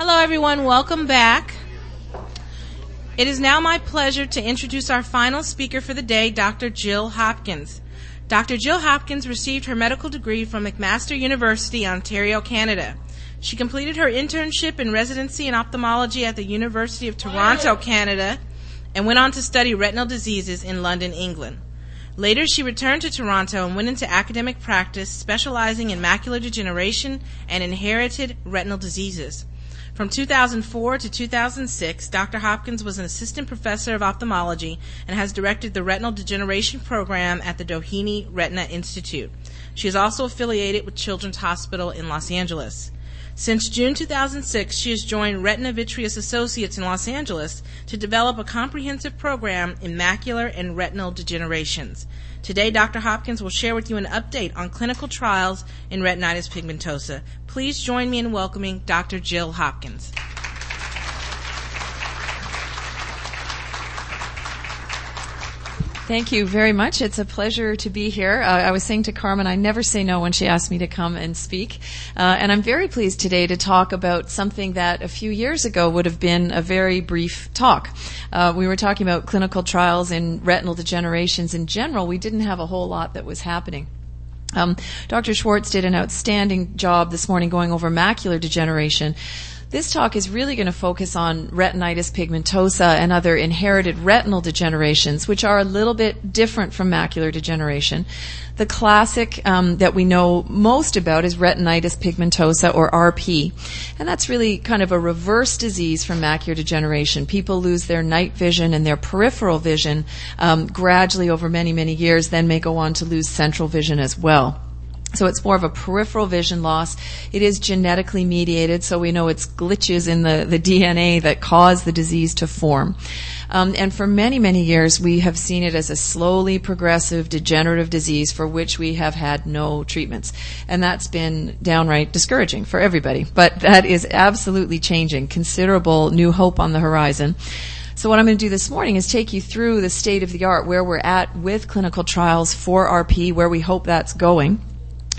Hello, everyone. Welcome back. It is now my pleasure to introduce our final speaker for the day, Dr. Jill Hopkins. Dr. Jill Hopkins received her medical degree from McMaster University, Ontario, Canada. She completed her internship and residency in ophthalmology at the University of Toronto, Canada, and went on to study retinal diseases in London, England. Later, she returned to Toronto and went into academic practice, specializing in macular degeneration and inherited retinal diseases. From 2004 to 2006, Dr. Hopkins was an assistant professor of ophthalmology and has directed the retinal degeneration program at the Doheny Retina Institute. She is also affiliated with Children's Hospital in Los Angeles. Since June 2006, she has joined Retina Vitreous Associates in Los Angeles to develop a comprehensive program in macular and retinal degenerations. Today, Dr. Hopkins will share with you an update on clinical trials in retinitis pigmentosa. Please join me in welcoming Dr. Jill Hopkins. Thank you very much. It's a pleasure to be here. Uh, I was saying to Carmen, I never say no when she asks me to come and speak. Uh, and I'm very pleased today to talk about something that a few years ago would have been a very brief talk. Uh, we were talking about clinical trials in retinal degenerations in general. We didn't have a whole lot that was happening. Um, Dr. Schwartz did an outstanding job this morning going over macular degeneration. This talk is really going to focus on retinitis pigmentosa and other inherited retinal degenerations, which are a little bit different from macular degeneration. The classic um, that we know most about is retinitis pigmentosa or RP, and that's really kind of a reverse disease from macular degeneration. People lose their night vision and their peripheral vision um, gradually over many, many years, then may go on to lose central vision as well. So it's more of a peripheral vision loss. It is genetically mediated, so we know it's glitches in the, the DNA that cause the disease to form. Um, and for many, many years, we have seen it as a slowly progressive degenerative disease for which we have had no treatments. And that's been downright discouraging for everybody. But that is absolutely changing. Considerable new hope on the horizon. So what I'm going to do this morning is take you through the state of the art, where we're at with clinical trials for RP, where we hope that's going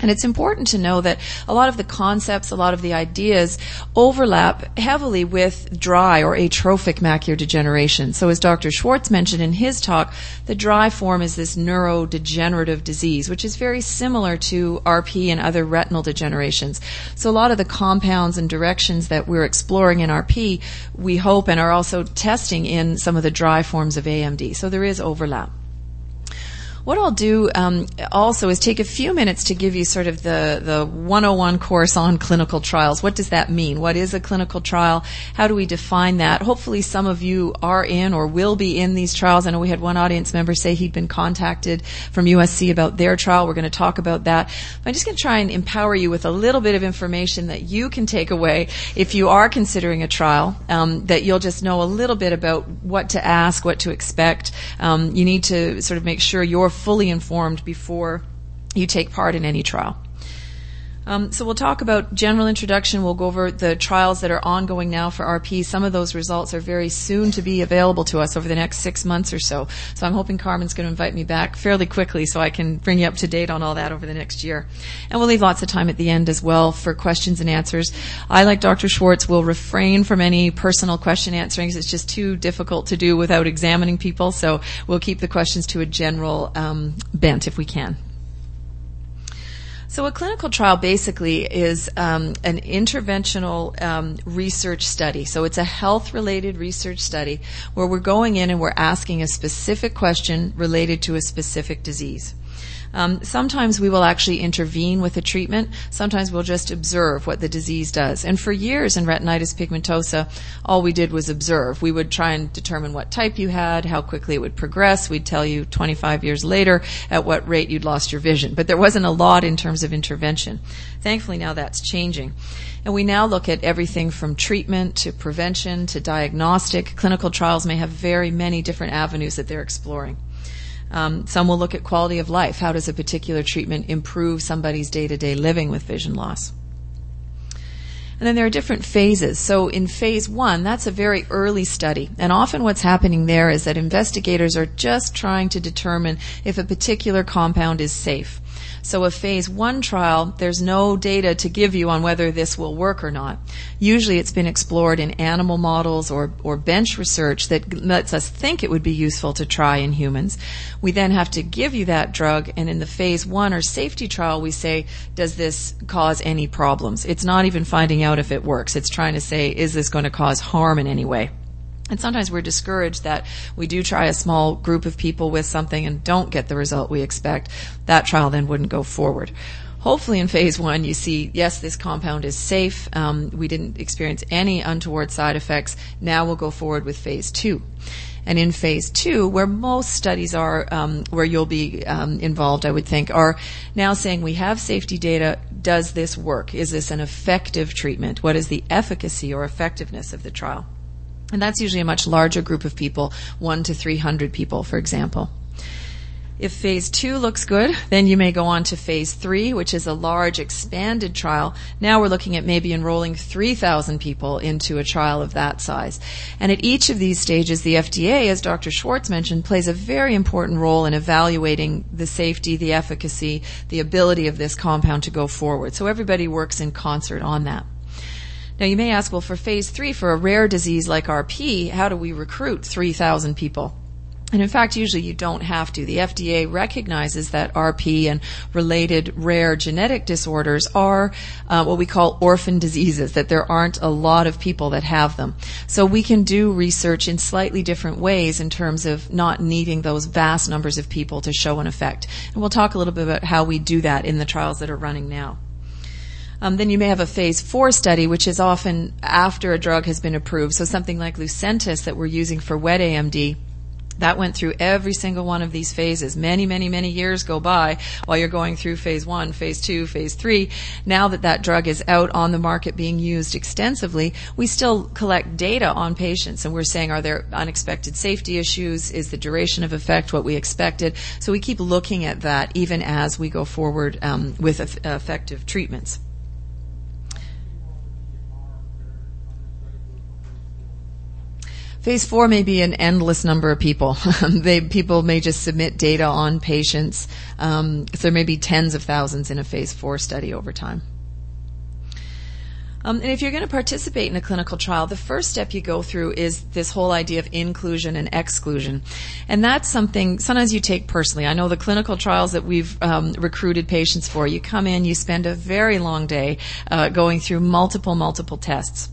and it's important to know that a lot of the concepts, a lot of the ideas overlap heavily with dry or atrophic macular degeneration. So as Dr. Schwartz mentioned in his talk, the dry form is this neurodegenerative disease, which is very similar to RP and other retinal degenerations. So a lot of the compounds and directions that we're exploring in RP, we hope and are also testing in some of the dry forms of AMD. So there is overlap. What I'll do um, also is take a few minutes to give you sort of the, the 101 course on clinical trials. What does that mean? What is a clinical trial? How do we define that? Hopefully some of you are in or will be in these trials. I know we had one audience member say he'd been contacted from USC about their trial. We're going to talk about that. I'm just going to try and empower you with a little bit of information that you can take away if you are considering a trial, um, that you'll just know a little bit about what to ask, what to expect. Um, you need to sort of make sure you're fully informed before you take part in any trial. Um, so we'll talk about general introduction. We'll go over the trials that are ongoing now for RP. Some of those results are very soon to be available to us over the next six months or so. So I'm hoping Carmen's going to invite me back fairly quickly so I can bring you up to date on all that over the next year. And we'll leave lots of time at the end as well for questions and answers. I, like Dr. Schwartz, will refrain from any personal question answering because it's just too difficult to do without examining people. So we'll keep the questions to a general um, bent if we can. So a clinical trial basically is um, an interventional um, research study. So it's a health-related research study where we're going in and we're asking a specific question related to a specific disease. Um, sometimes we will actually intervene with a treatment. Sometimes we'll just observe what the disease does. And for years in retinitis pigmentosa, all we did was observe. We would try and determine what type you had, how quickly it would progress. We'd tell you 25 years later at what rate you'd lost your vision. But there wasn't a lot in terms of intervention. Thankfully now that's changing. And we now look at everything from treatment to prevention to diagnostic. Clinical trials may have very many different avenues that they're exploring. Um, some will look at quality of life. How does a particular treatment improve somebody's day to day living with vision loss? And then there are different phases. So in phase one, that's a very early study. And often what's happening there is that investigators are just trying to determine if a particular compound is safe. So a phase one trial, there's no data to give you on whether this will work or not. Usually it's been explored in animal models or, or bench research that lets us think it would be useful to try in humans. We then have to give you that drug and in the phase one or safety trial we say, does this cause any problems? It's not even finding out if it works. It's trying to say, is this going to cause harm in any way? And sometimes we're discouraged that we do try a small group of people with something and don't get the result we expect. That trial then wouldn't go forward. Hopefully in phase one you see, yes, this compound is safe. Um, we didn't experience any untoward side effects. Now we'll go forward with phase two. And in phase two, where most studies are, um, where you'll be um, involved, I would think, are now saying we have safety data. Does this work? Is this an effective treatment? What is the efficacy or effectiveness of the trial? And that's usually a much larger group of people, one to 300 people, for example. If phase two looks good, then you may go on to phase three, which is a large expanded trial. Now we're looking at maybe enrolling 3,000 people into a trial of that size. And at each of these stages, the FDA, as Dr. Schwartz mentioned, plays a very important role in evaluating the safety, the efficacy, the ability of this compound to go forward. So everybody works in concert on that. Now you may ask, well, for phase three, for a rare disease like RP, how do we recruit 3,000 people? And in fact, usually you don't have to. The FDA recognizes that RP and related rare genetic disorders are uh, what we call orphan diseases, that there aren't a lot of people that have them. So we can do research in slightly different ways in terms of not needing those vast numbers of people to show an effect. And we'll talk a little bit about how we do that in the trials that are running now. Um, then you may have a phase four study, which is often after a drug has been approved. So something like Lucentis that we're using for wet AMD. That went through every single one of these phases. Many, many, many years go by while you're going through phase one, phase two, phase three. Now that that drug is out on the market being used extensively, we still collect data on patients and we're saying, are there unexpected safety issues? Is the duration of effect what we expected? So we keep looking at that even as we go forward um, with effective treatments. Phase four may be an endless number of people. they, people may just submit data on patients. Um, so there may be tens of thousands in a phase four study over time. Um, and if you're going to participate in a clinical trial, the first step you go through is this whole idea of inclusion and exclusion. And that's something sometimes you take personally. I know the clinical trials that we've um, recruited patients for, you come in, you spend a very long day uh, going through multiple, multiple tests.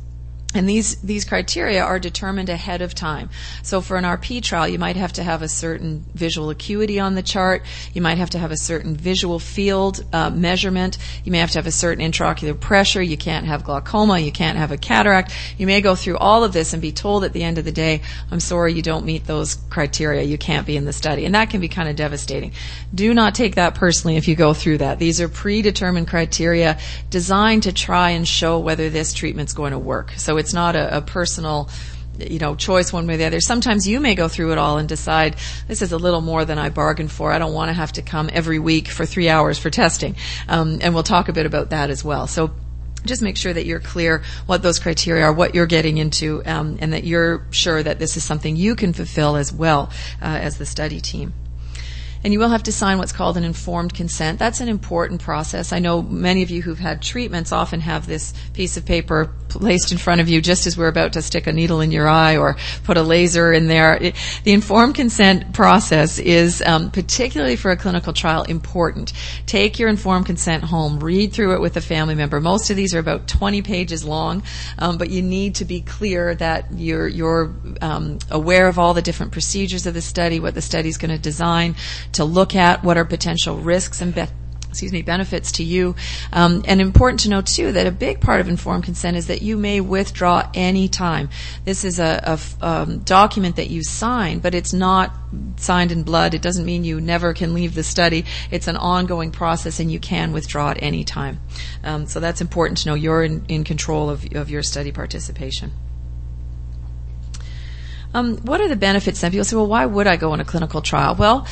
And these, these criteria are determined ahead of time. So for an RP trial, you might have to have a certain visual acuity on the chart. You might have to have a certain visual field uh, measurement. You may have to have a certain intraocular pressure. You can't have glaucoma. You can't have a cataract. You may go through all of this and be told at the end of the day, I'm sorry, you don't meet those criteria. You can't be in the study. And that can be kind of devastating. Do not take that personally if you go through that. These are predetermined criteria designed to try and show whether this treatment's going to work. So it's not a, a personal you know, choice one way or the other. Sometimes you may go through it all and decide this is a little more than I bargained for. I don't want to have to come every week for three hours for testing. Um, and we'll talk a bit about that as well. So just make sure that you're clear what those criteria are, what you're getting into, um, and that you're sure that this is something you can fulfill as well uh, as the study team and you will have to sign what's called an informed consent. That's an important process. I know many of you who've had treatments often have this piece of paper placed in front of you just as we're about to stick a needle in your eye or put a laser in there. It, the informed consent process is, um, particularly for a clinical trial, important. Take your informed consent home, read through it with a family member. Most of these are about 20 pages long, um, but you need to be clear that you're, you're um, aware of all the different procedures of the study, what the study is going to design, to look at what are potential risks and be- excuse me, benefits to you. Um, and important to know too that a big part of informed consent is that you may withdraw any time. This is a, um, document that you sign, but it's not signed in blood. It doesn't mean you never can leave the study. It's an ongoing process, and you can withdraw at any time. Um, so that's important to know. You're in, in control of, of your study participation. Um, what are the benefits then? People say, well, why would I go on a clinical trial? Well,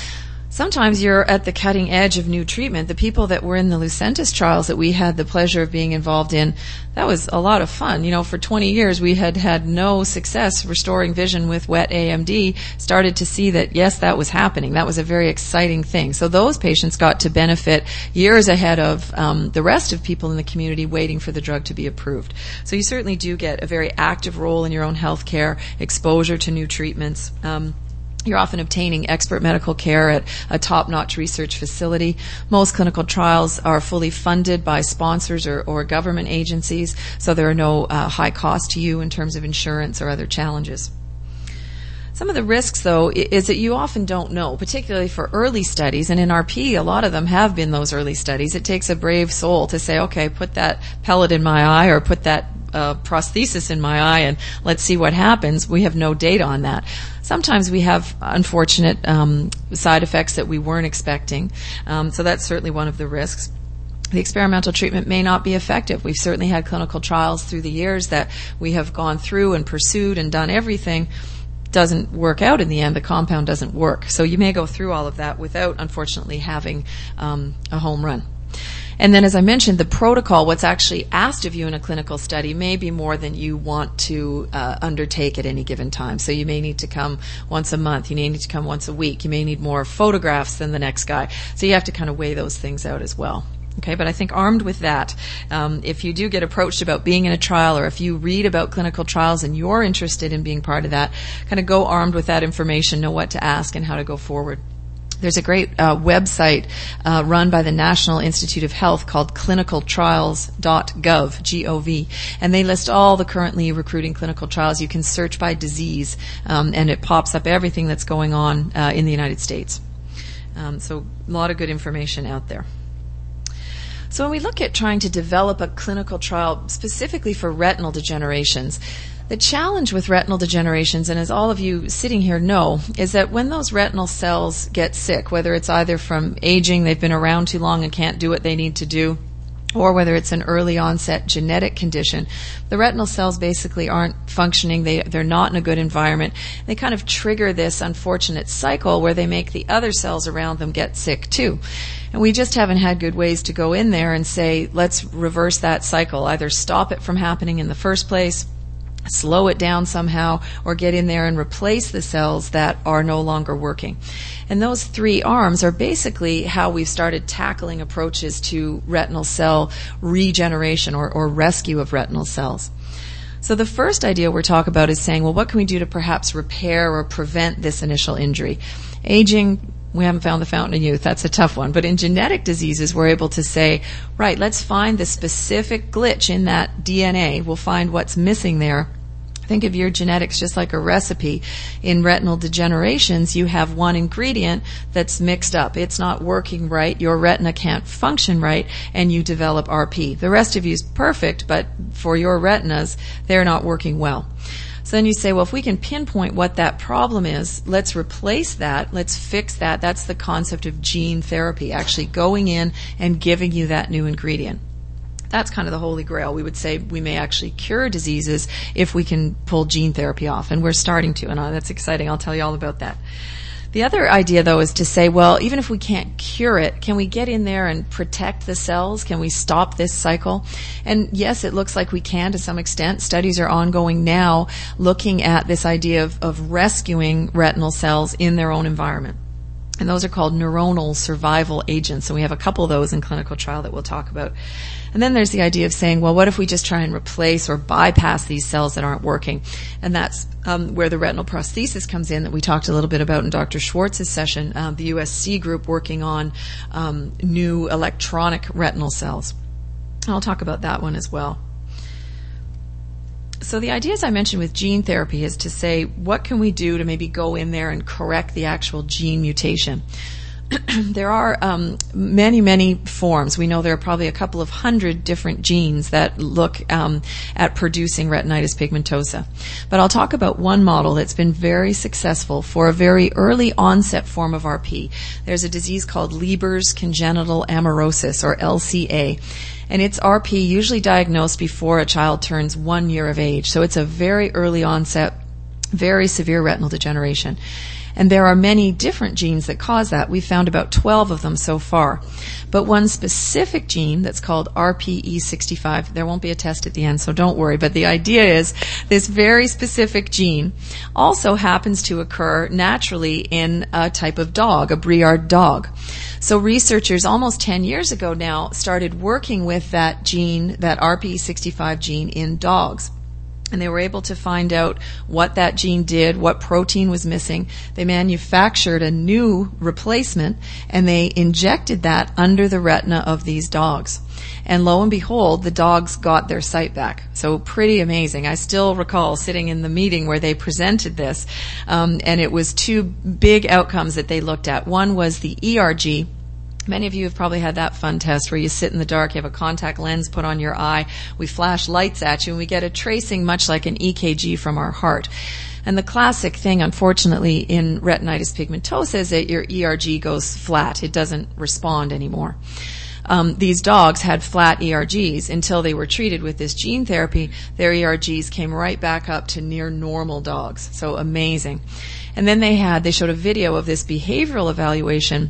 sometimes you're at the cutting edge of new treatment. The people that were in the Lucentis trials that we had the pleasure of being involved in, that was a lot of fun. You know, for 20 years we had had no success restoring vision with wet AMD, started to see that yes, that was happening. That was a very exciting thing. So those patients got to benefit years ahead of um, the rest of people in the community waiting for the drug to be approved. So you certainly do get a very active role in your own health care, exposure to new treatments. Um, you're often obtaining expert medical care at a top-notch research facility. Most clinical trials are fully funded by sponsors or, or government agencies, so there are no uh, high costs to you in terms of insurance or other challenges. Some of the risks, though, is that you often don't know, particularly for early studies. And in RP, a lot of them have been those early studies. It takes a brave soul to say, okay, put that pellet in my eye or put that uh, prosthesis in my eye and let's see what happens. We have no data on that. Sometimes we have unfortunate um, side effects that we weren't expecting. Um, so that's certainly one of the risks the experimental treatment may not be effective. We've certainly had clinical trials through the years that we have gone through and pursued and done everything. Doesn't work out in the end. The compound doesn't work. So you may go through all of that without, unfortunately, having um, a home run. And then, as I mentioned, the protocol, what's actually asked of you in a clinical study, may be more than you want to uh, undertake at any given time. So you may need to come once a month. You may need to come once a week. You may need more photographs than the next guy. So you have to kind of weigh those things out as well. Okay, but I think armed with that, um, if you do get approached about being in a trial or if you read about clinical trials and you're interested in being part of that, kind of go armed with that information, know what to ask and how to go forward. There's a great uh, website uh, run by the National Institute of Health called clinicaltrials.gov, G-O-V, and they list all the currently recruiting clinical trials. You can search by disease, um, and it pops up everything that's going on uh, in the United States. Um, so a lot of good information out there. So when we look at trying to develop a clinical trial specifically for retinal degenerations, the challenge with retinal degenerations, and as all of you sitting here know, is that when those retinal cells get sick, whether it's either from aging, they've been around too long and can't do what they need to do, or whether it's an early onset genetic condition, the retinal cells basically aren't functioning. They, they're not in a good environment. They kind of trigger this unfortunate cycle where they make the other cells around them get sick too. And we just haven't had good ways to go in there and say, let's reverse that cycle. Either stop it from happening in the first place, slow it down somehow, or get in there and replace the cells that are no longer working. And those three arms are basically how we've started tackling approaches to retinal cell regeneration or, or rescue of retinal cells. So the first idea we're talking about is saying, well, what can we do to perhaps repair or prevent this initial injury? Aging, we haven't found the fountain of youth. That's a tough one. But in genetic diseases, we're able to say, right, let's find the specific glitch in that DNA. We'll find what's missing there Think of your genetics just like a recipe. In retinal degenerations, you have one ingredient that's mixed up. It's not working right. Your retina can't function right and you develop RP. The rest of you is perfect, but for your retinas, they're not working well. So then you say, well, if we can pinpoint what that problem is, let's replace that. Let's fix that. That's the concept of gene therapy, actually going in and giving you that new ingredient that's kind of the holy grail. We would say we may actually cure diseases if we can pull gene therapy off, and we're starting to, and uh, that's exciting. I'll tell you all about that. The other idea, though, is to say, well, even if we can't cure it, can we get in there and protect the cells? Can we stop this cycle? And yes, it looks like we can to some extent. Studies are ongoing now looking at this idea of, of rescuing retinal cells in their own environment. And those are called neuronal survival agents. And we have a couple of those in clinical trial that we'll talk about. And then there's the idea of saying, well, what if we just try and replace or bypass these cells that aren't working? And that's um, where the retinal prosthesis comes in that we talked a little bit about in Dr. Schwartz's session, um, the USC group working on um, new electronic retinal cells. I'll talk about that one as well. So the ideas I mentioned with gene therapy is to say, what can we do to maybe go in there and correct the actual gene mutation? there are um, many, many forms. We know there are probably a couple of hundred different genes that look um, at producing retinitis pigmentosa. But I'll talk about one model that's been very successful for a very early onset form of RP. There's a disease called Leber's congenital amaurosis, or LCA. And it's RP usually diagnosed before a child turns one year of age. So it's a very early onset, very severe retinal degeneration. And there are many different genes that cause that. We've found about 12 of them so far. But one specific gene that's called RPE65, there won't be a test at the end, so don't worry. But the idea is this very specific gene also happens to occur naturally in a type of dog, a Briard dog. So researchers almost 10 years ago now started working with that gene, that RPE65 gene in dogs and they were able to find out what that gene did, what protein was missing. They manufactured a new replacement and they injected that under the retina of these dogs. And lo and behold, the dogs got their sight back. So pretty amazing. I still recall sitting in the meeting where they presented this, um, and it was two big outcomes that they looked at. One was the ERG, Many of you have probably had that fun test where you sit in the dark, you have a contact lens put on your eye, we flash lights at you, and we get a tracing much like an EKG from our heart. And the classic thing, unfortunately, in retinitis pigmentosa is that your ERG goes flat. It doesn't respond anymore. Um, these dogs had flat ERGs until they were treated with this gene therapy. Their ERGs came right back up to near normal dogs. So amazing. And then they had, they showed a video of this behavioral evaluation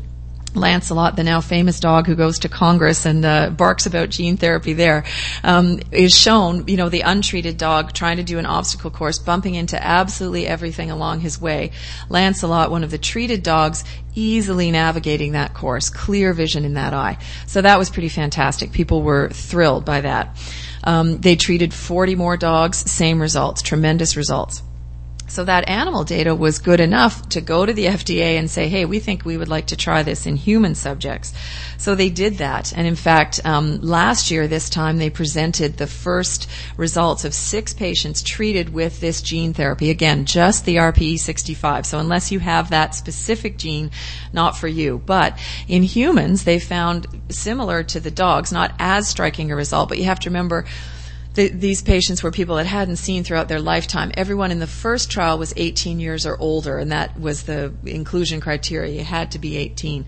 Lancelot, the now famous dog who goes to Congress and uh, barks about gene therapy there, um, is shown, you know, the untreated dog trying to do an obstacle course, bumping into absolutely everything along his way. Lancelot, one of the treated dogs, easily navigating that course, clear vision in that eye. So that was pretty fantastic. People were thrilled by that. Um, they treated 40 more dogs, same results, tremendous results. So that animal data was good enough to go to the FDA and say, hey, we think we would like to try this in human subjects. So they did that. And in fact, um, last year, this time, they presented the first results of six patients treated with this gene therapy. Again, just the RPE65. So unless you have that specific gene, not for you. But in humans, they found similar to the dogs, not as striking a result, but you have to remember the, these patients were people that hadn't seen throughout their lifetime. Everyone in the first trial was 18 years or older, and that was the inclusion criteria. You had to be 18.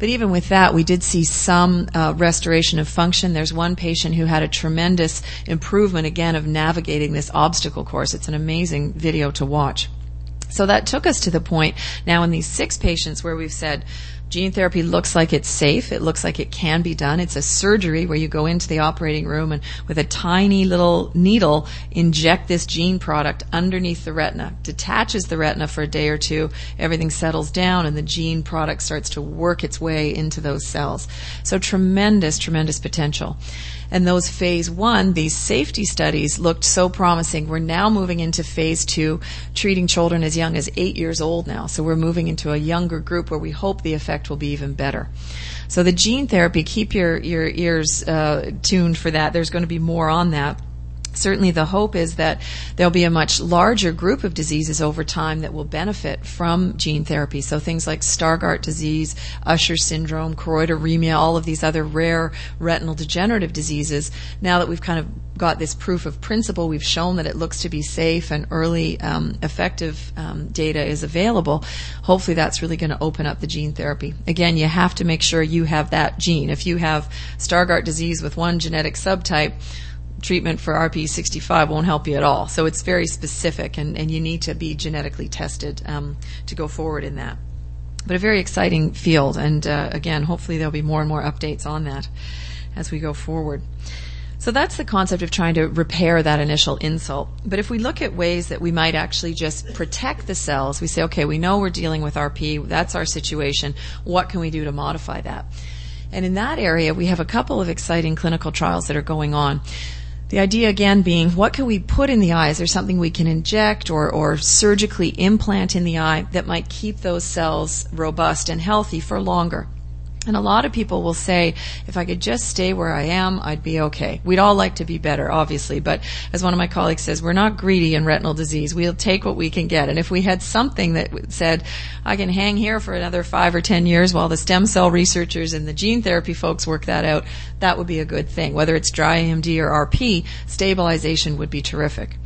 But even with that, we did see some uh, restoration of function. There's one patient who had a tremendous improvement again of navigating this obstacle course. It's an amazing video to watch. So that took us to the point now in these six patients where we've said, Gene therapy looks like it's safe. It looks like it can be done. It's a surgery where you go into the operating room and with a tiny little needle inject this gene product underneath the retina, detaches the retina for a day or two, everything settles down and the gene product starts to work its way into those cells. So tremendous, tremendous potential. And those phase one, these safety studies looked so promising. We're now moving into phase two, treating children as young as eight years old now. So we're moving into a younger group where we hope the effect will be even better. So the gene therapy, keep your, your ears uh, tuned for that. There's going to be more on that certainly the hope is that there'll be a much larger group of diseases over time that will benefit from gene therapy. So things like Stargardt disease, Usher syndrome, choroideremia, all of these other rare retinal degenerative diseases. Now that we've kind of got this proof of principle, we've shown that it looks to be safe and early um, effective um, data is available. Hopefully that's really going to open up the gene therapy. Again, you have to make sure you have that gene. If you have Stargardt disease with one genetic subtype, treatment for RPE65 won't help you at all. So it's very specific, and, and you need to be genetically tested um, to go forward in that. But a very exciting field, and uh, again, hopefully there'll be more and more updates on that as we go forward. So that's the concept of trying to repair that initial insult. But if we look at ways that we might actually just protect the cells, we say, okay, we know we're dealing with RP, that's our situation, what can we do to modify that? And in that area, we have a couple of exciting clinical trials that are going on. The idea again being what can we put in the eye? Is there something we can inject or, or surgically implant in the eye that might keep those cells robust and healthy for longer? And a lot of people will say, if I could just stay where I am, I'd be okay. We'd all like to be better, obviously, but as one of my colleagues says, we're not greedy in retinal disease. We'll take what we can get. And if we had something that said, I can hang here for another five or ten years while the stem cell researchers and the gene therapy folks work that out, that would be a good thing. Whether it's dry AMD or RP, stabilization would be terrific.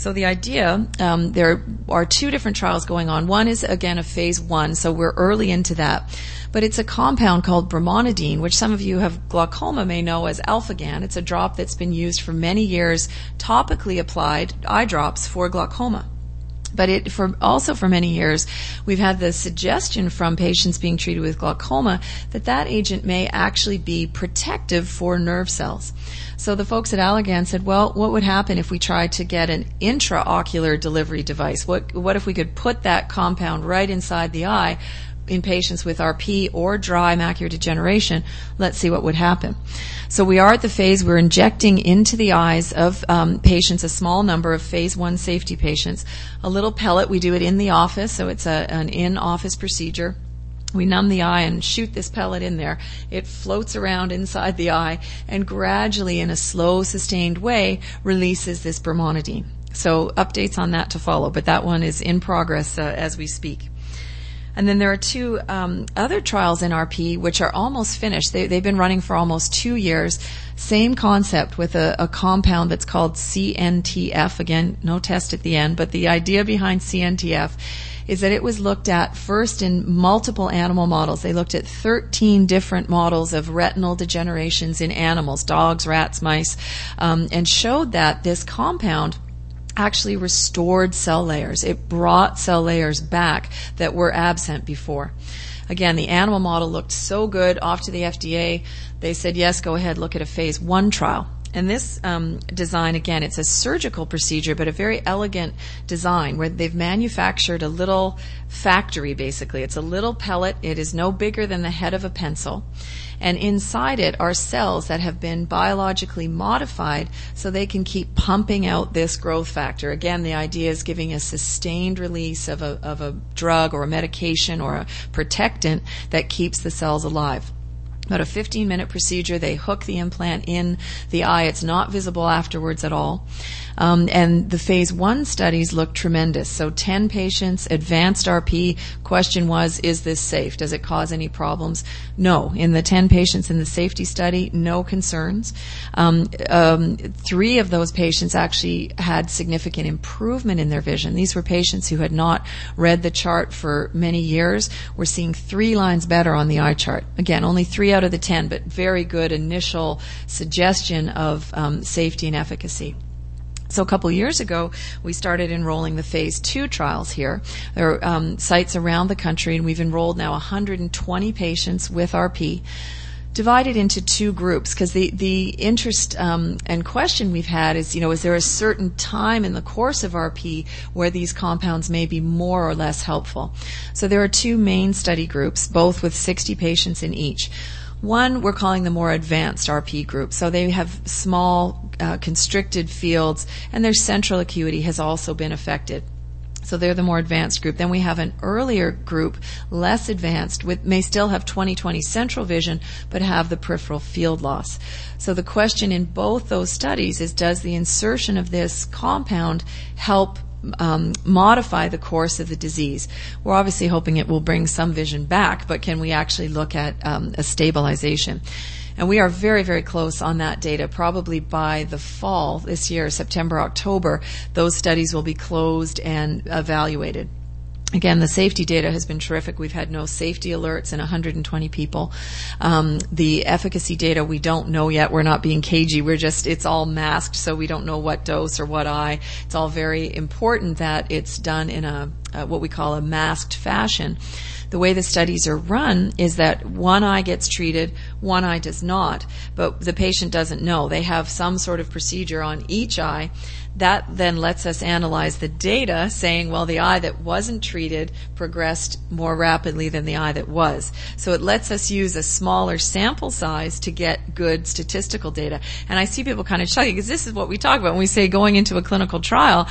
So the idea, um, there are two different trials going on. One is again a phase one, so we're early into that. But it's a compound called brimonidine, which some of you have glaucoma may know as Alphagan. It's a drop that's been used for many years, topically applied eye drops for glaucoma. But it for also for many years, we've had the suggestion from patients being treated with glaucoma that that agent may actually be protective for nerve cells. So the folks at Allergan said, well, what would happen if we tried to get an intraocular delivery device? What what if we could put that compound right inside the eye? in patients with RP or dry macular degeneration, let's see what would happen. So we are at the phase we're injecting into the eyes of um, patients, a small number of phase one safety patients, a little pellet. We do it in the office, so it's a, an in-office procedure. We numb the eye and shoot this pellet in there. It floats around inside the eye and gradually, in a slow, sustained way, releases this brimonidine. So updates on that to follow, but that one is in progress uh, as we speak. And then there are two um, other trials in RP which are almost finished. They, have been running for almost two years. Same concept with a, a, compound that's called CNTF. Again, no test at the end, but the idea behind CNTF is that it was looked at first in multiple animal models. They looked at 13 different models of retinal degenerations in animals, dogs, rats, mice, um, and showed that this compound – actually restored cell layers. It brought cell layers back that were absent before. Again, the animal model looked so good off to the FDA. They said, yes, go ahead, look at a phase one trial. And this um, design, again, it's a surgical procedure, but a very elegant design where they've manufactured a little factory, basically. It's a little pellet. It is no bigger than the head of a pencil. And inside it are cells that have been biologically modified so they can keep pumping out this growth factor. Again, the idea is giving a sustained release of a, of a drug or a medication or a protectant that keeps the cells alive about a 15 minute procedure. They hook the implant in the eye. It's not visible afterwards at all. Um, and the phase one studies look tremendous. So 10 patients, advanced RP. Question was, is this safe? Does it cause any problems? No. In the 10 patients in the safety study, no concerns. Um, um, three of those patients actually had significant improvement in their vision. These were patients who had not read the chart for many years. We're seeing three lines better on the eye chart. Again, only three out out of the 10, but very good initial suggestion of um, safety and efficacy. So a couple years ago, we started enrolling the phase two trials here. There are um, sites around the country, and we've enrolled now 120 patients with RP divided into two groups because the the interest um, and question we've had is you know is there a certain time in the course of RP where these compounds may be more or less helpful? So there are two main study groups, both with 60 patients in each. One, we're calling the more advanced RP group. So they have small, uh, constricted fields, and their central acuity has also been affected. So they're the more advanced group. Then we have an earlier group, less advanced, with may still have 20/20 central vision, but have the peripheral field loss. So the question in both those studies is, does the insertion of this compound help um, modify the course of the disease. We're obviously hoping it will bring some vision back, but can we actually look at um, a stabilization? And we are very, very close on that data. Probably by the fall this year, September, October, those studies will be closed and evaluated. Again, the safety data has been terrific. We've had no safety alerts in 120 people. Um, the efficacy data we don't know yet. We're not being cagey. We're just it's all masked, so we don't know what dose or what eye. It's all very important that it's done in a, a what we call a masked fashion the way the studies are run is that one eye gets treated, one eye does not, but the patient doesn't know. They have some sort of procedure on each eye. That then lets us analyze the data saying, well, the eye that wasn't treated progressed more rapidly than the eye that was. So it lets us use a smaller sample size to get good statistical data. And I see people kind of chuckling because this is what we talk about when we say going into a clinical trial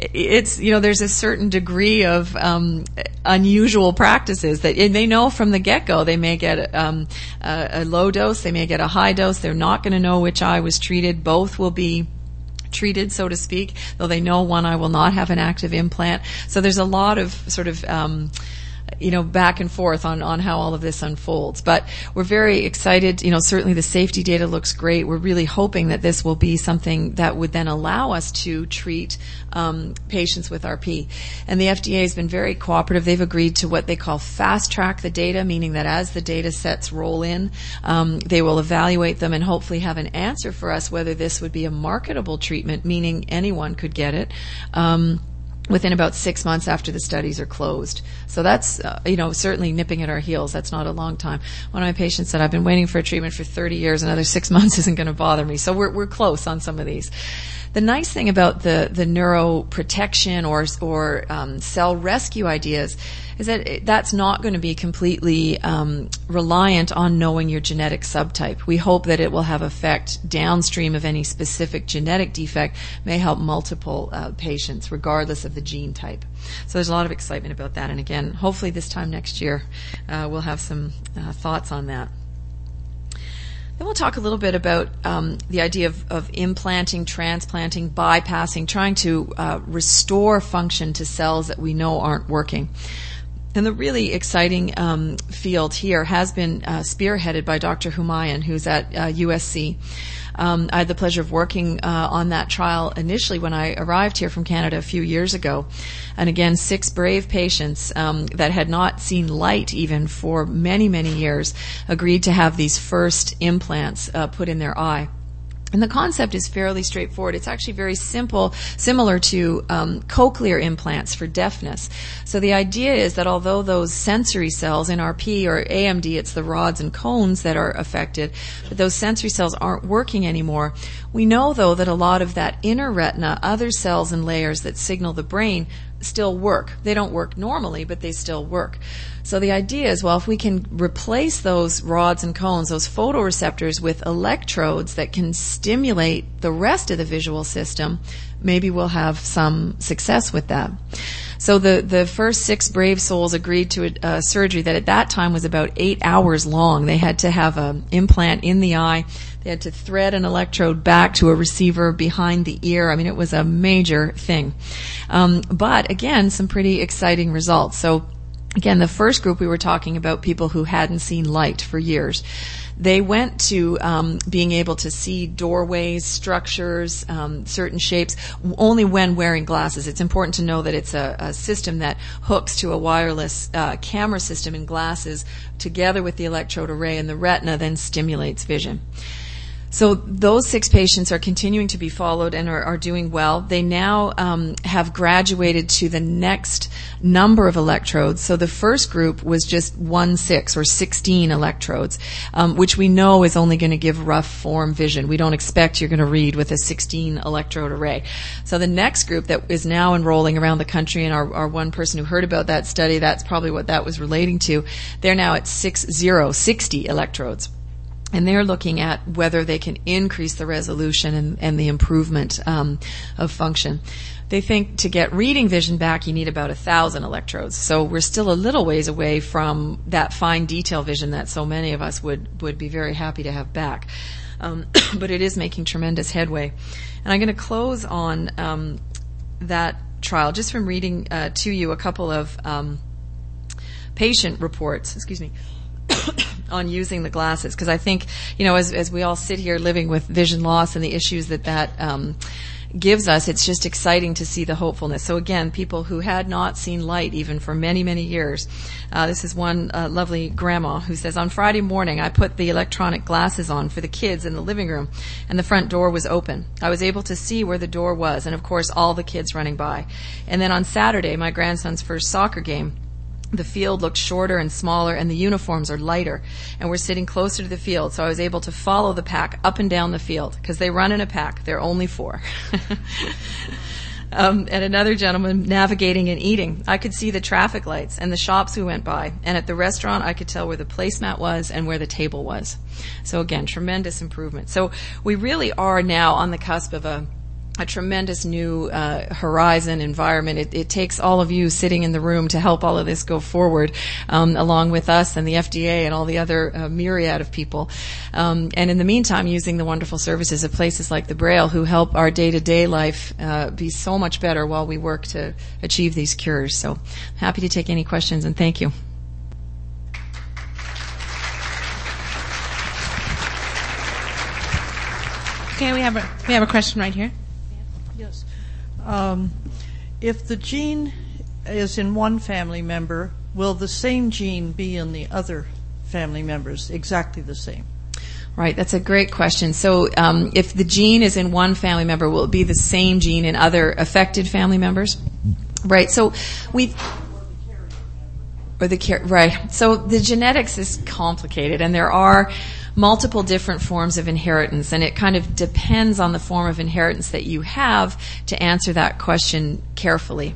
it's you know there's a certain degree of um, unusual practices that they know from the get go. They may get um, a, a low dose, they may get a high dose. They're not going to know which eye was treated. Both will be treated, so to speak, though they know one eye will not have an active implant. So there's a lot of sort of um, you know, back and forth on, on how all of this unfolds. But we're very excited. You know, certainly the safety data looks great. We're really hoping that this will be something that would then allow us to treat um, patients with RP. And the FDA has been very cooperative. They've agreed to what they call fast track the data, meaning that as the data sets roll in, um, they will evaluate them and hopefully have an answer for us whether this would be a marketable treatment, meaning anyone could get it. Um, within about six months after the studies are closed. So that's, uh, you know, certainly nipping at our heels. That's not a long time. One of my patients said, I've been waiting for a treatment for 30 years, another six months isn't going to bother me. So we're, we're close on some of these. The nice thing about the, the neuroprotection or, or um, cell rescue ideas is that that's not going to be completely um, reliant on knowing your genetic subtype. We hope that it will have effect downstream of any specific genetic defect, may help multiple uh, patients regardless of the gene type. So there's a lot of excitement about that. And again, hopefully this time next year uh, we'll have some uh, thoughts on that. Then we'll talk a little bit about um, the idea of, of, implanting, transplanting, bypassing, trying to uh, restore function to cells that we know aren't working. And the really exciting um, field here has been uh, spearheaded by Dr. Humayun, who's at uh, USC. Um, I had the pleasure of working uh, on that trial initially when I arrived here from Canada a few years ago. And again, six brave patients um, that had not seen light even for many, many years agreed to have these first implants uh, put in their eye. And the concept is fairly straightforward. It's actually very simple, similar to um, cochlear implants for deafness. So the idea is that although those sensory cells, in RP or AMD, it's the rods and cones that are affected, but those sensory cells aren't working anymore. We know though that a lot of that inner retina, other cells and layers that signal the brain, still work. They don't work normally, but they still work. So the idea is, well, if we can replace those rods and cones, those photoreceptors with electrodes that can stimulate the rest of the visual system, maybe we'll have some success with that. So the, the first six brave souls agreed to a, a surgery that at that time was about eight hours long. They had to have an implant in the eye. They had to thread an electrode back to a receiver behind the ear. I mean, it was a major thing. Um, but again, some pretty exciting results. So again, the first group we were talking about people who hadn't seen light for years. They went to um, being able to see doorways, structures, um, certain shapes, only when wearing glasses. It's important to know that it's a, a system that hooks to a wireless uh, camera system in glasses together with the electrode array, and the retina then stimulates vision. So those six patients are continuing to be followed and are, are doing well. They now um, have graduated to the next number of electrodes. So the first group was just one six or 16 electrodes, um, which we know is only going to give rough form vision. We don't expect you're going to read with a 16 electrode array. So the next group that is now enrolling around the country and our, our one person who heard about that study, that's probably what that was relating to. They're now at six zero, 60 electrodes and they're looking at whether they can increase the resolution and, and the improvement um, of function. They think to get reading vision back, you need about a thousand electrodes. So we're still a little ways away from that fine detail vision that so many of us would would be very happy to have back. Um, but it is making tremendous headway. And I'm going to close on um, that trial just from reading uh, to you a couple of um, patient reports. Excuse me. on using the glasses because I think you know as as we all sit here living with vision loss and the issues that that um, gives us, it's just exciting to see the hopefulness. So again, people who had not seen light even for many, many years. Uh, this is one uh, lovely grandma who says, on Friday morning, I put the electronic glasses on for the kids in the living room and the front door was open. I was able to see where the door was and of course all the kids running by. And then on Saturday, my grandson's first soccer game, the field looked shorter and smaller and the uniforms are lighter. And we're sitting closer to the field so i was able to follow the pack up and down the field because they run in a pack. They're only four. Um, and another gentleman navigating and eating. I could see the traffic lights and the shops we went by and at the restaurant i could tell where the placemat was and where the table was. So again tremendous improvement. So we really are now on the cusp of a a tremendous new uh, horizon environment. It, it, takes all of you sitting in the room to help all of this go forward, um, along with us and the FDA and all the other uh, myriad of people. Um, and in the meantime, using the wonderful services of places like the Braille, who help our day-to-day life uh, be so much better while we work to achieve these cures. So, happy to take any questions and thank you. Okay, we have a we have a question right here. Um, if the gene is in one family member, will the same gene be in the other family members exactly the same? Right, that's a great question. So, um, if the gene is in one family member, will it be the same gene in other affected family members? Right. So we or the right. So the genetics is complicated, and there are multiple different forms of inheritance, and it kind of depends on the form of inheritance that you have to answer that question carefully.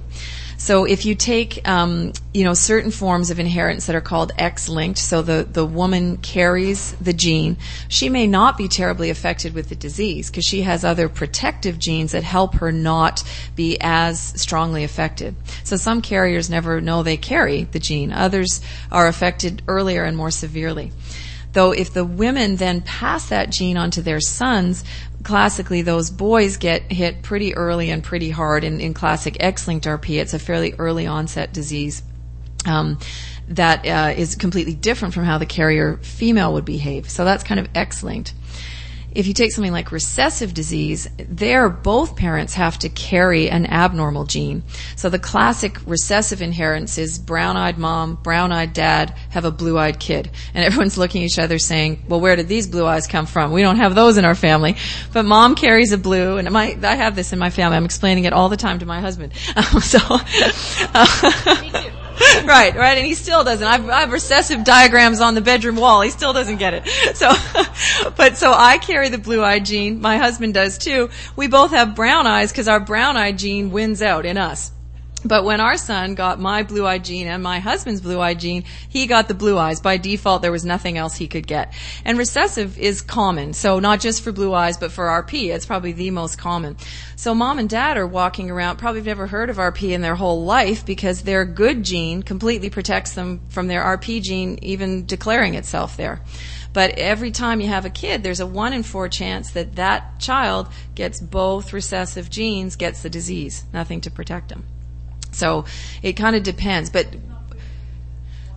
So if you take, um, you know, certain forms of inheritance that are called X-linked, so the, the woman carries the gene, she may not be terribly affected with the disease because she has other protective genes that help her not be as strongly affected. So some carriers never know they carry the gene. Others are affected earlier and more severely. Though if the women then pass that gene on to their sons, classically those boys get hit pretty early and pretty hard. In, in classic X-linked RP, it's a fairly early onset disease. Um, that uh, is completely different from how the carrier female would behave. So that's kind of X-linked if you take something like recessive disease, there both parents have to carry an abnormal gene. So the classic recessive inheritance is brown-eyed mom, brown-eyed dad, have a blue-eyed kid. And everyone's looking at each other saying, well, where did these blue eyes come from? We don't have those in our family. But mom carries a blue, and my, I have this in my family. I'm explaining it all the time to my husband. Um, so, uh, right, right, and he still doesn't. I've, I have recessive diagrams on the bedroom wall. He still doesn't get it. So, but so I carry the blue eye gene. My husband does too. We both have brown eyes because our brown eye gene wins out in us. But when our son got my blue eyed gene and my husband's blue eyed gene, he got the blue eyes. By default, there was nothing else he could get. And recessive is common. So not just for blue eyes, but for RP. It's probably the most common. So mom and dad are walking around, probably never heard of RP in their whole life because their good gene completely protects them from their RP gene even declaring itself there. But every time you have a kid, there's a one in four chance that that child gets both recessive genes, gets the disease. Nothing to protect them. So it kind of depends. But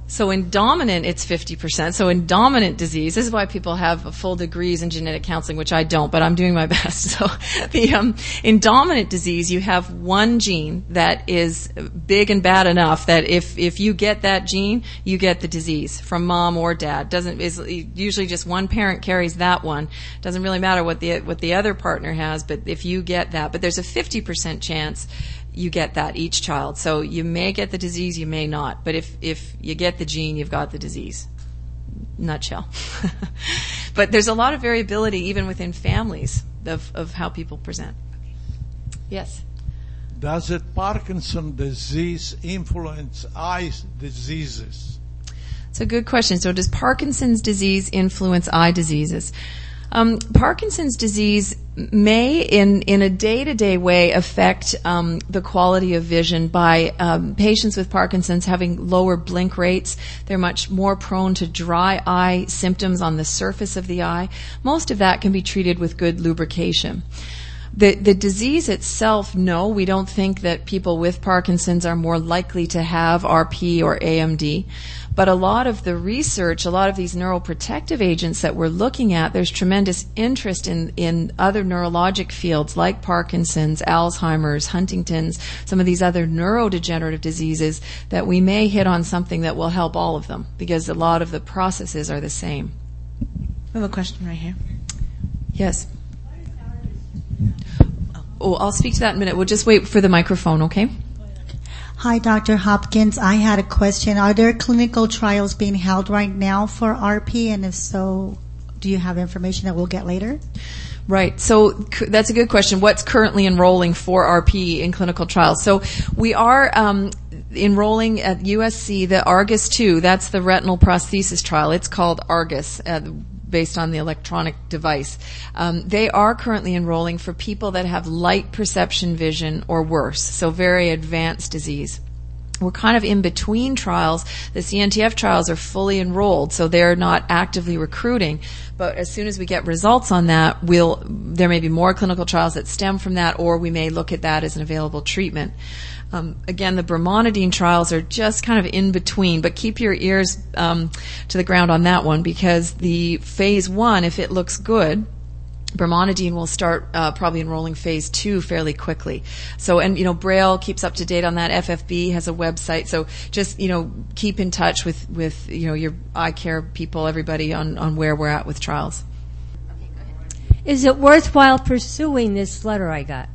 so in dominant, it's 50%. So in dominant disease, this is why people have full degrees in genetic counseling, which I don't, but I'm doing my best. So the, um, in dominant disease, you have one gene that is big and bad enough that if, if you get that gene, you get the disease from mom or dad. Doesn't, is usually just one parent carries that one. Doesn't really matter what the, what the other partner has, but if you get that, but there's a 50% chance you get that each child. So you may get the disease, you may not. But if, if you get the gene, you've got the disease. Nutshell. but there's a lot of variability even within families of, of how people present. Yes. Does it Parkinson disease influence eye diseases? It's a good question. So does Parkinson's disease influence eye diseases? Um, Parkinson's disease may, in, in a day-to-day way, affect um, the quality of vision by um, patients with Parkinson's having lower blink rates. They're much more prone to dry eye symptoms on the surface of the eye. Most of that can be treated with good lubrication. The, the disease itself, no, we don't think that people with Parkinson's are more likely to have RP or AMD. But a lot of the research, a lot of these neuroprotective agents that we're looking at, there's tremendous interest in, in other neurologic fields like Parkinson's, Alzheimer's, Huntington's, some of these other neurodegenerative diseases that we may hit on something that will help all of them because a lot of the processes are the same. We have a question right here. Yes. Oh, I'll speak to that in a minute. We'll just wait for the microphone, okay? Hi, Dr. Hopkins. I had a question. Are there clinical trials being held right now for RP? And if so, do you have information that we'll get later? Right. So that's a good question. What's currently enrolling for RP in clinical trials? So we are um, enrolling at USC the Argus 2. That's the retinal prosthesis trial. It's called Argus. Uh, based on the electronic device. Um, they are currently enrolling for people that have light perception vision or worse, so very advanced disease we're kind of in between trials. The CNTF trials are fully enrolled, so they're not actively recruiting. But as soon as we get results on that, we'll, there may be more clinical trials that stem from that, or we may look at that as an available treatment. Um, again, the brimonidine trials are just kind of in between, but keep your ears um, to the ground on that one because the phase one, if it looks good, brimonidine will start uh, probably enrolling phase two fairly quickly. So, and you know, Braille keeps up to date on that. FFB has a website, so just you know, keep in touch with with you know your eye care people, everybody on on where we're at with trials. Is it worthwhile pursuing this letter I got?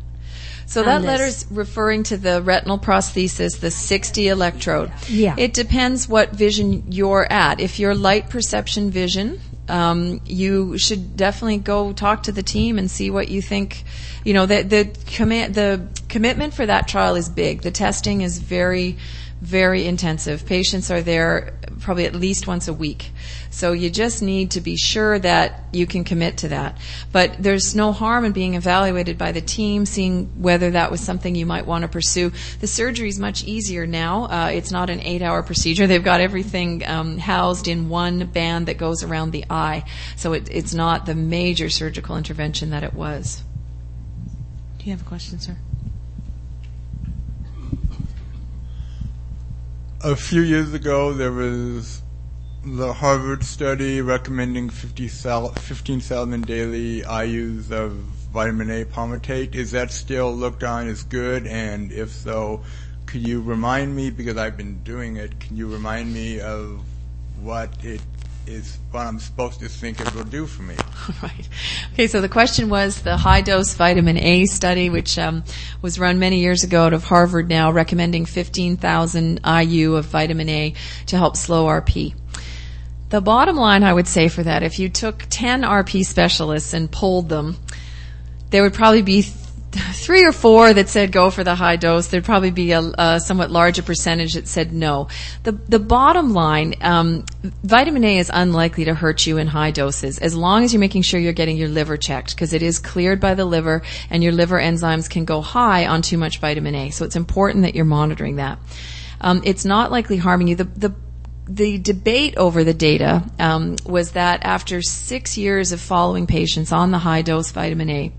So that this? letter's referring to the retinal prosthesis, the 60 electrode. Yeah. It depends what vision you're at. If you're light perception vision, um, you should definitely go talk to the team and see what you think. You know, the the command the commitment for that trial is big. The testing is very very intensive. Patients are there probably at least once a week. So you just need to be sure that you can commit to that. But there's no harm in being evaluated by the team, seeing whether that was something you might want to pursue. The surgery is much easier now. Uh, it's not an eight hour procedure. They've got everything um, housed in one band that goes around the eye. So it, it's not the major surgical intervention that it was. Do you have a question, sir? A few years ago, there was the Harvard study recommending 15,000 daily IUs of vitamin A palmitate. Is that still looked on as good? And if so, could you remind me, because I've been doing it, can you remind me of what it is, what I'm supposed to think it will do for me? Right. Okay, so the question was the high dose vitamin A study, which um, was run many years ago out of Harvard now, recommending 15,000 IU of vitamin A to help slow RP. The bottom line I would say for that, if you took 10 RP specialists and polled them, there would probably be three or four that said go for the high dose. There'd probably be a, a somewhat larger percentage that said no. The the bottom line, um, vitamin A is unlikely to hurt you in high doses as long as you're making sure you're getting your liver checked because it is cleared by the liver and your liver enzymes can go high on too much vitamin A. So it's important that you're monitoring that. Um, it's not likely harming you. The the the debate over the data um, was that after six years of following patients on the high dose vitamin A,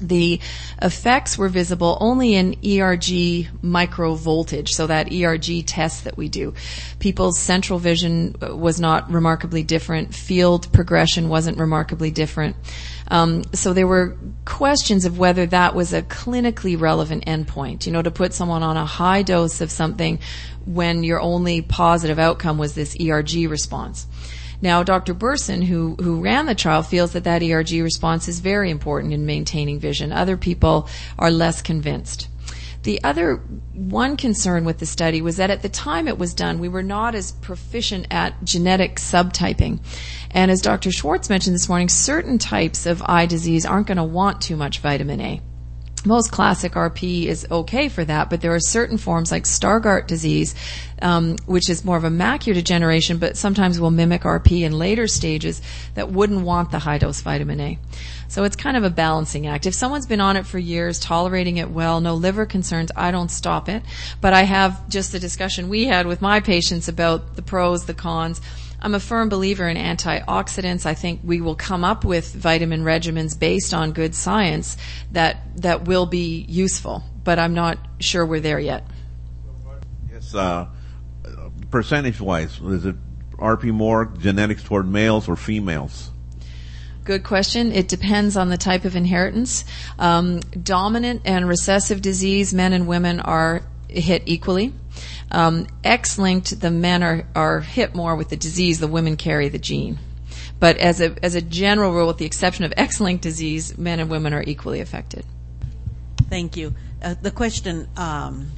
the effects were visible only in ERG microvoltage, so that ERG test that we do. People's central vision was not remarkably different. Field progression wasn't remarkably different. Um, so there were questions of whether that was a clinically relevant endpoint. You know, to put someone on a high dose of something when your only positive outcome was this ERG response. Now, Dr. Berson, who, who ran the trial, feels that that ERG response is very important in maintaining vision. Other people are less convinced. The other one concern with the study was that at the time it was done, we were not as proficient at genetic subtyping. And as Dr. Schwartz mentioned this morning, certain types of eye disease aren't going to want too much vitamin A most classic RP is okay for that, but there are certain forms like Stargardt disease, um, which is more of a macular degeneration, but sometimes will mimic RP in later stages that wouldn't want the high dose vitamin A. So it's kind of a balancing act. If someone's been on it for years, tolerating it well, no liver concerns, I don't stop it. But I have just the discussion we had with my patients about the pros, the cons. I'm a firm believer in antioxidants. I think we will come up with vitamin regimens based on good science that that will be useful, but I'm not sure we're there yet. Yes, uh, percentage wise, is it RP more genetics toward males or females? Good question. It depends on the type of inheritance. Um, dominant and recessive disease, men and women are hit equally. Um, X-linked, the men are, are hit more with the disease, the women carry the gene. But as a, as a general rule, with the exception of X-linked disease, men and women are equally affected. Thank you. Uh, the question, um,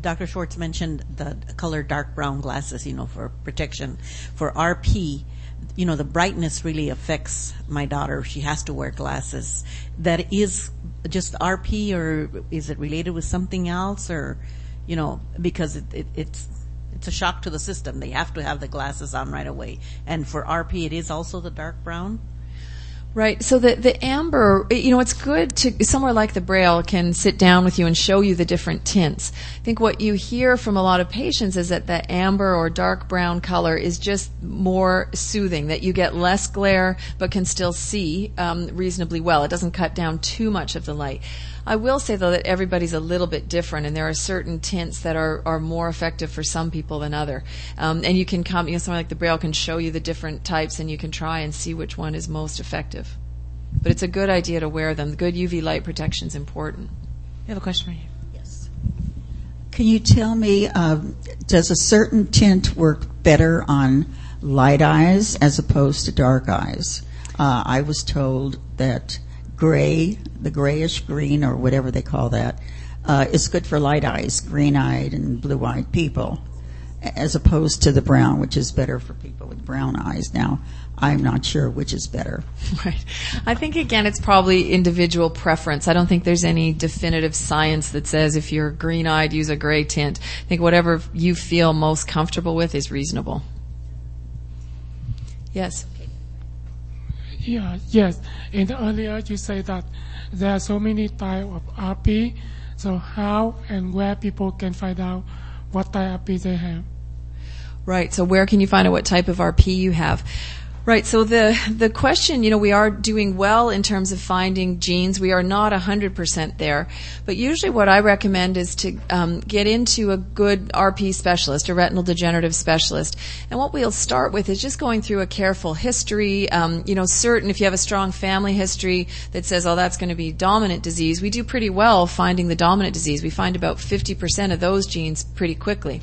Dr. Schwartz mentioned the color dark brown glasses, you know, for protection. For RP, you know, the brightness really affects my daughter. She has to wear glasses. That is just RP, or is it related with something else, or you know, because it, it, it's it's a shock to the system. They have to have the glasses on right away. And for RP, it is also the dark brown. Right. So the the amber, you know, it's good to somewhere like the Braille can sit down with you and show you the different tints. I think what you hear from a lot of patients is that the amber or dark brown color is just more soothing. That you get less glare but can still see um, reasonably well. It doesn't cut down too much of the light. I will say though that everybody's a little bit different, and there are certain tints that are, are more effective for some people than other. Um, and you can come, you know, something like the Braille can show you the different types, and you can try and see which one is most effective. But it's a good idea to wear them. Good UV light protection is important. You have a question for you. Yes. Can you tell me, um, does a certain tint work better on light eyes as opposed to dark eyes? Uh, I was told that gray, the grayish green or whatever they call that, uh, is good for light eyes, green eyed and blue eyed people, as opposed to the brown, which is better for people with brown eyes. Now, I'm not sure which is better. Right. I think again, it's probably individual preference. I don't think there's any definitive science that says if you're green eyed, use a gray tint. I think whatever you feel most comfortable with is reasonable. Yes. Yeah, yes. The earlier, you say that there are so many type of RP. So how and where people can find out what type of RP they have? Right. So where can you find out what type of RP you have? Right. So the the question, you know, we are doing well in terms of finding genes. We are not hundred percent there, but usually what I recommend is to um, get into a good RP specialist, a retinal degenerative specialist. And what we'll start with is just going through a careful history. Um, you know, certain if you have a strong family history that says, oh, that's going to be dominant disease, we do pretty well finding the dominant disease. We find about fifty percent of those genes pretty quickly.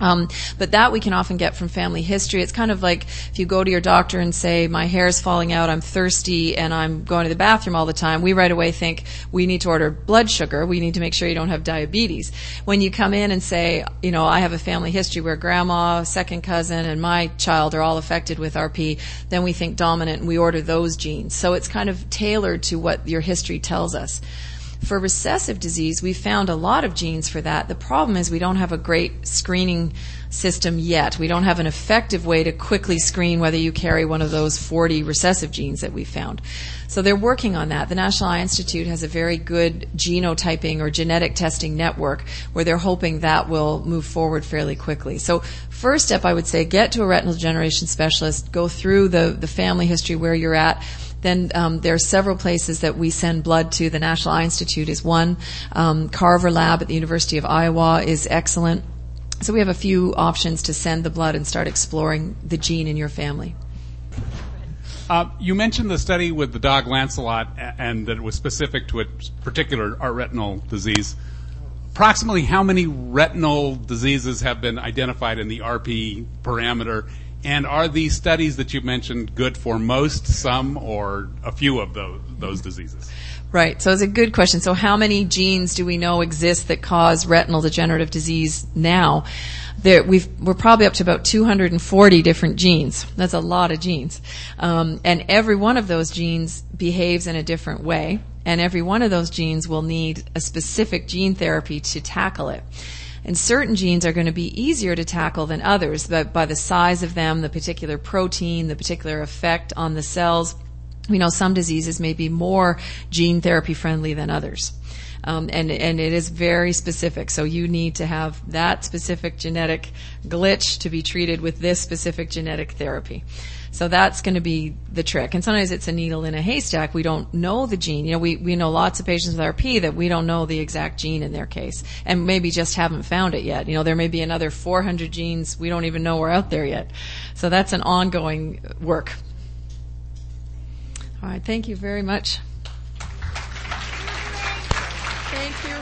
Um, but that we can often get from family history. It's kind of like if you go to your doctor and say, my hair is falling out, I'm thirsty, and I'm going to the bathroom all the time, we right away think we need to order blood sugar. We need to make sure you don't have diabetes. When you come in and say, you know, I have a family history where grandma, second cousin, and my child are all affected with RP, then we think dominant and we order those genes. So it's kind of tailored to what your history tells us. For recessive disease, we found a lot of genes for that. The problem is we don't have a great screening system yet. We don't have an effective way to quickly screen whether you carry one of those 40 recessive genes that we found. So they're working on that. The National Eye Institute has a very good genotyping or genetic testing network where they're hoping that will move forward fairly quickly. So first step I would say get to a retinal degeneration specialist, go through the, the family history where you're at then um, there are several places that we send blood to. The National Eye Institute is one. Um, Carver Lab at the University of Iowa is excellent. So we have a few options to send the blood and start exploring the gene in your family. Uh, you mentioned the study with the dog Lancelot and that it was specific to a particular retinal disease. Approximately how many retinal diseases have been identified in the RP parameter? And are these studies that you mentioned good for most, some, or a few of those, those diseases? Right. So it's a good question. So how many genes do we know exist that cause retinal degenerative disease now? There, we are probably up to about 240 different genes. That's a lot of genes. Um, and every one of those genes behaves in a different way. And every one of those genes will need a specific gene therapy to tackle it. And certain genes are going to be easier to tackle than others by, by the size of them, the particular protein, the particular effect on the cells. We know some diseases may be more gene therapy friendly than others. Um, and and it is very specific. So you need to have that specific genetic glitch to be treated with this specific genetic therapy. So that's going to be the trick. And sometimes it's a needle in a haystack. We don't know the gene. You know, we, we know lots of patients with RP that we don't know the exact gene in their case and maybe just haven't found it yet. You know, there may be another 400 genes we don't even know are out there yet. So that's an ongoing work. All right. Thank you very much. Thank you.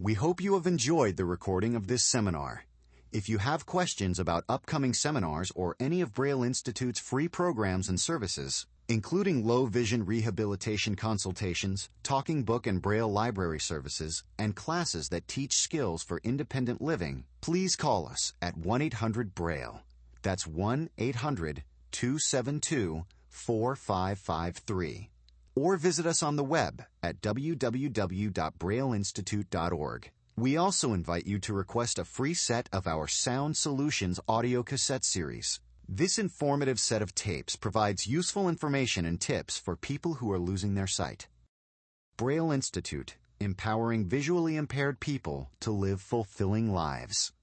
We hope you have enjoyed the recording of this seminar. If you have questions about upcoming seminars or any of Braille Institute's free programs and services, including low vision rehabilitation consultations, talking book and Braille library services, and classes that teach skills for independent living, please call us at 1 800 Braille. That's 1 800 272 4553. Or visit us on the web at www.brailleinstitute.org. We also invite you to request a free set of our Sound Solutions audio cassette series. This informative set of tapes provides useful information and tips for people who are losing their sight. Braille Institute, empowering visually impaired people to live fulfilling lives.